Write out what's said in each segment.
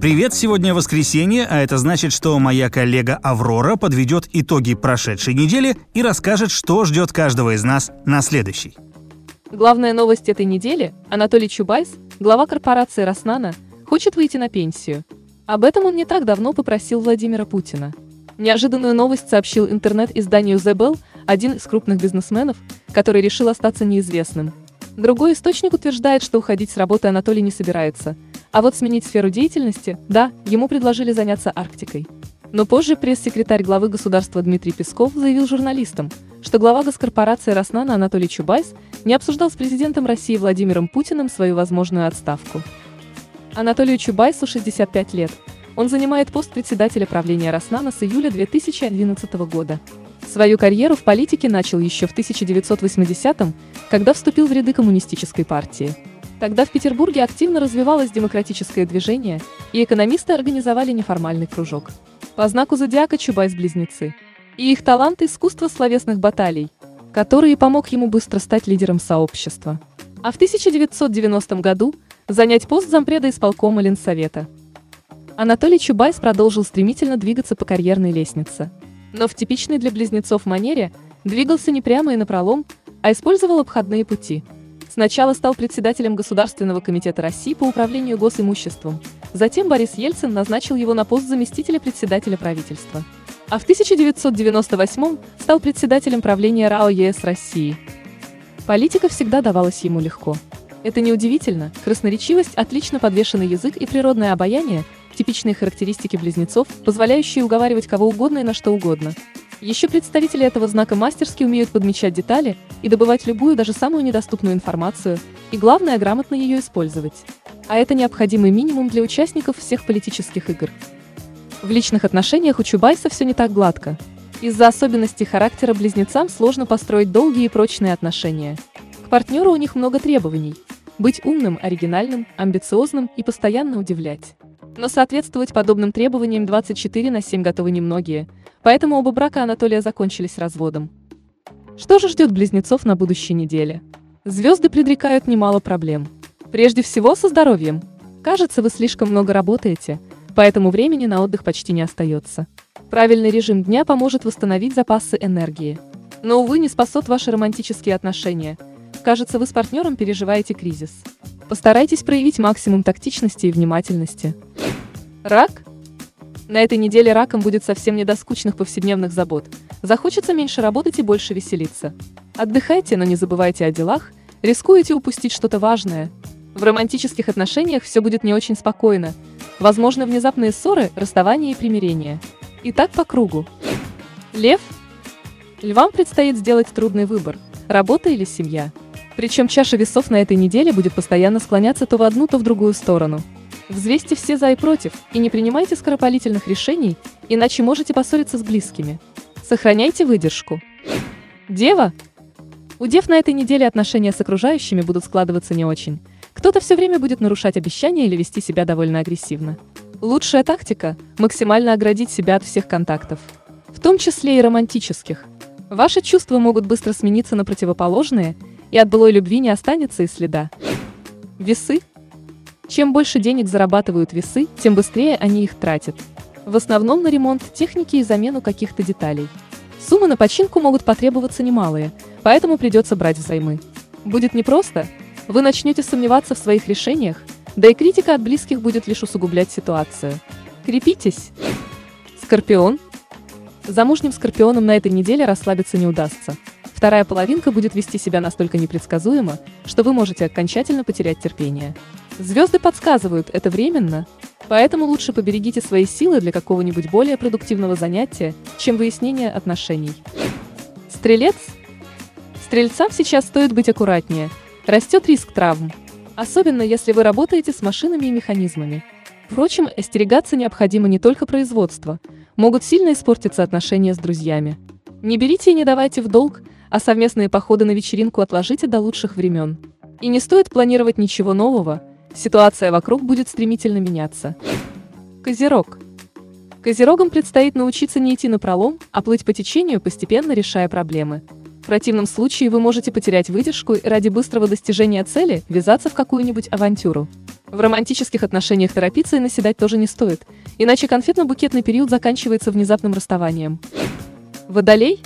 Привет, сегодня воскресенье, а это значит, что моя коллега Аврора подведет итоги прошедшей недели и расскажет, что ждет каждого из нас на следующий. Главная новость этой недели – Анатолий Чубайс, глава корпорации «Роснана», хочет выйти на пенсию. Об этом он не так давно попросил Владимира Путина. Неожиданную новость сообщил интернет-изданию The один из крупных бизнесменов, который решил остаться неизвестным. Другой источник утверждает, что уходить с работы Анатолий не собирается – а вот сменить сферу деятельности, да, ему предложили заняться Арктикой. Но позже пресс-секретарь главы государства Дмитрий Песков заявил журналистам, что глава госкорпорации «Роснана» Анатолий Чубайс не обсуждал с президентом России Владимиром Путиным свою возможную отставку. Анатолию Чубайсу 65 лет. Он занимает пост председателя правления «Роснана» с июля 2011 года. Свою карьеру в политике начал еще в 1980-м, когда вступил в ряды коммунистической партии. Тогда в Петербурге активно развивалось демократическое движение, и экономисты организовали неформальный кружок. По знаку зодиака Чубайс-близнецы. И их талант – искусство словесных баталий, который помог ему быстро стать лидером сообщества. А в 1990 году занять пост зампреда исполкома Ленсовета. Анатолий Чубайс продолжил стремительно двигаться по карьерной лестнице. Но в типичной для близнецов манере двигался не прямо и напролом, а использовал обходные пути – Сначала стал председателем Государственного комитета России по управлению госимуществом. Затем Борис Ельцин назначил его на пост заместителя председателя правительства. А в 1998 стал председателем правления РАО ЕС России. Политика всегда давалась ему легко. Это неудивительно, красноречивость, отлично подвешенный язык и природное обаяние – типичные характеристики близнецов, позволяющие уговаривать кого угодно и на что угодно – еще представители этого знака мастерски умеют подмечать детали и добывать любую, даже самую недоступную информацию, и главное, грамотно ее использовать. А это необходимый минимум для участников всех политических игр. В личных отношениях у Чубайса все не так гладко. Из-за особенностей характера близнецам сложно построить долгие и прочные отношения. К партнеру у них много требований. Быть умным, оригинальным, амбициозным и постоянно удивлять. Но соответствовать подобным требованиям 24 на 7 готовы немногие, поэтому оба брака Анатолия закончились разводом. Что же ждет близнецов на будущей неделе? Звезды предрекают немало проблем. Прежде всего со здоровьем. Кажется, вы слишком много работаете, поэтому времени на отдых почти не остается. Правильный режим дня поможет восстановить запасы энергии. Но, увы, не спасет ваши романтические отношения. Кажется, вы с партнером переживаете кризис. Постарайтесь проявить максимум тактичности и внимательности. Рак? На этой неделе раком будет совсем не до скучных повседневных забот. Захочется меньше работать и больше веселиться. Отдыхайте, но не забывайте о делах, рискуете упустить что-то важное. В романтических отношениях все будет не очень спокойно. Возможны внезапные ссоры, расставания и примирения. И так по кругу. Лев? Львам предстоит сделать трудный выбор – работа или семья. Причем чаша весов на этой неделе будет постоянно склоняться то в одну, то в другую сторону – Взвесьте все за и против, и не принимайте скоропалительных решений, иначе можете поссориться с близкими. Сохраняйте выдержку. Дева. У дев на этой неделе отношения с окружающими будут складываться не очень. Кто-то все время будет нарушать обещания или вести себя довольно агрессивно. Лучшая тактика – максимально оградить себя от всех контактов, в том числе и романтических. Ваши чувства могут быстро смениться на противоположные, и от былой любви не останется и следа. Весы – чем больше денег зарабатывают весы, тем быстрее они их тратят. В основном на ремонт техники и замену каких-то деталей. Суммы на починку могут потребоваться немалые, поэтому придется брать взаймы. Будет непросто, вы начнете сомневаться в своих решениях, да и критика от близких будет лишь усугублять ситуацию. Крепитесь! Скорпион. Замужним скорпионам на этой неделе расслабиться не удастся. Вторая половинка будет вести себя настолько непредсказуемо, что вы можете окончательно потерять терпение. Звезды подсказывают, это временно, поэтому лучше поберегите свои силы для какого-нибудь более продуктивного занятия, чем выяснение отношений. Стрелец? Стрельцам сейчас стоит быть аккуратнее. Растет риск травм. Особенно если вы работаете с машинами и механизмами. Впрочем, остерегаться необходимо не только производство. Могут сильно испортиться отношения с друзьями. Не берите и не давайте в долг, а совместные походы на вечеринку отложите до лучших времен. И не стоит планировать ничего нового, Ситуация вокруг будет стремительно меняться. Козерог. Козерогам предстоит научиться не идти на пролом, а плыть по течению, постепенно решая проблемы. В противном случае вы можете потерять выдержку и ради быстрого достижения цели ввязаться в какую-нибудь авантюру. В романтических отношениях торопиться и наседать тоже не стоит, иначе конфетно-букетный период заканчивается внезапным расставанием. Водолей?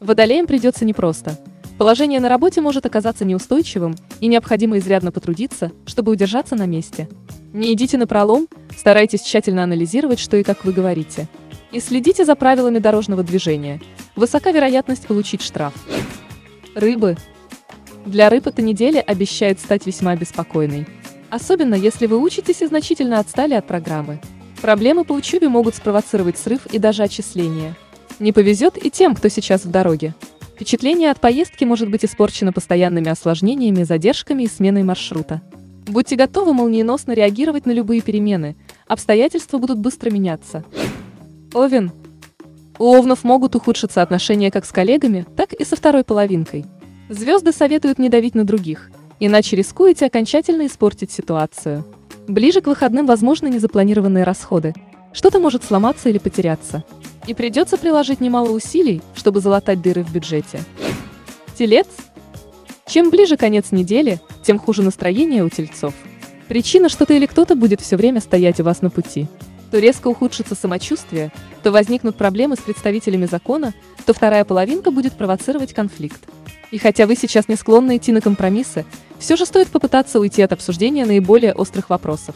Водолеям придется непросто. Положение на работе может оказаться неустойчивым, и необходимо изрядно потрудиться, чтобы удержаться на месте. Не идите на пролом, старайтесь тщательно анализировать, что и как вы говорите. И следите за правилами дорожного движения. Высока вероятность получить штраф. Рыбы. Для рыб эта неделя обещает стать весьма беспокойной. Особенно если вы учитесь и значительно отстали от программы. Проблемы по учебе могут спровоцировать срыв и даже отчисление. Не повезет и тем, кто сейчас в дороге. Впечатление от поездки может быть испорчено постоянными осложнениями, задержками и сменой маршрута. Будьте готовы молниеносно реагировать на любые перемены, обстоятельства будут быстро меняться. Овен. У овнов могут ухудшиться отношения как с коллегами, так и со второй половинкой. Звезды советуют не давить на других, иначе рискуете окончательно испортить ситуацию. Ближе к выходным возможны незапланированные расходы. Что-то может сломаться или потеряться. И придется приложить немало усилий, чтобы залатать дыры в бюджете. Телец. Чем ближе конец недели, тем хуже настроение у тельцов. Причина что-то или кто-то будет все время стоять у вас на пути. То резко ухудшится самочувствие, то возникнут проблемы с представителями закона, то вторая половинка будет провоцировать конфликт. И хотя вы сейчас не склонны идти на компромиссы, все же стоит попытаться уйти от обсуждения наиболее острых вопросов.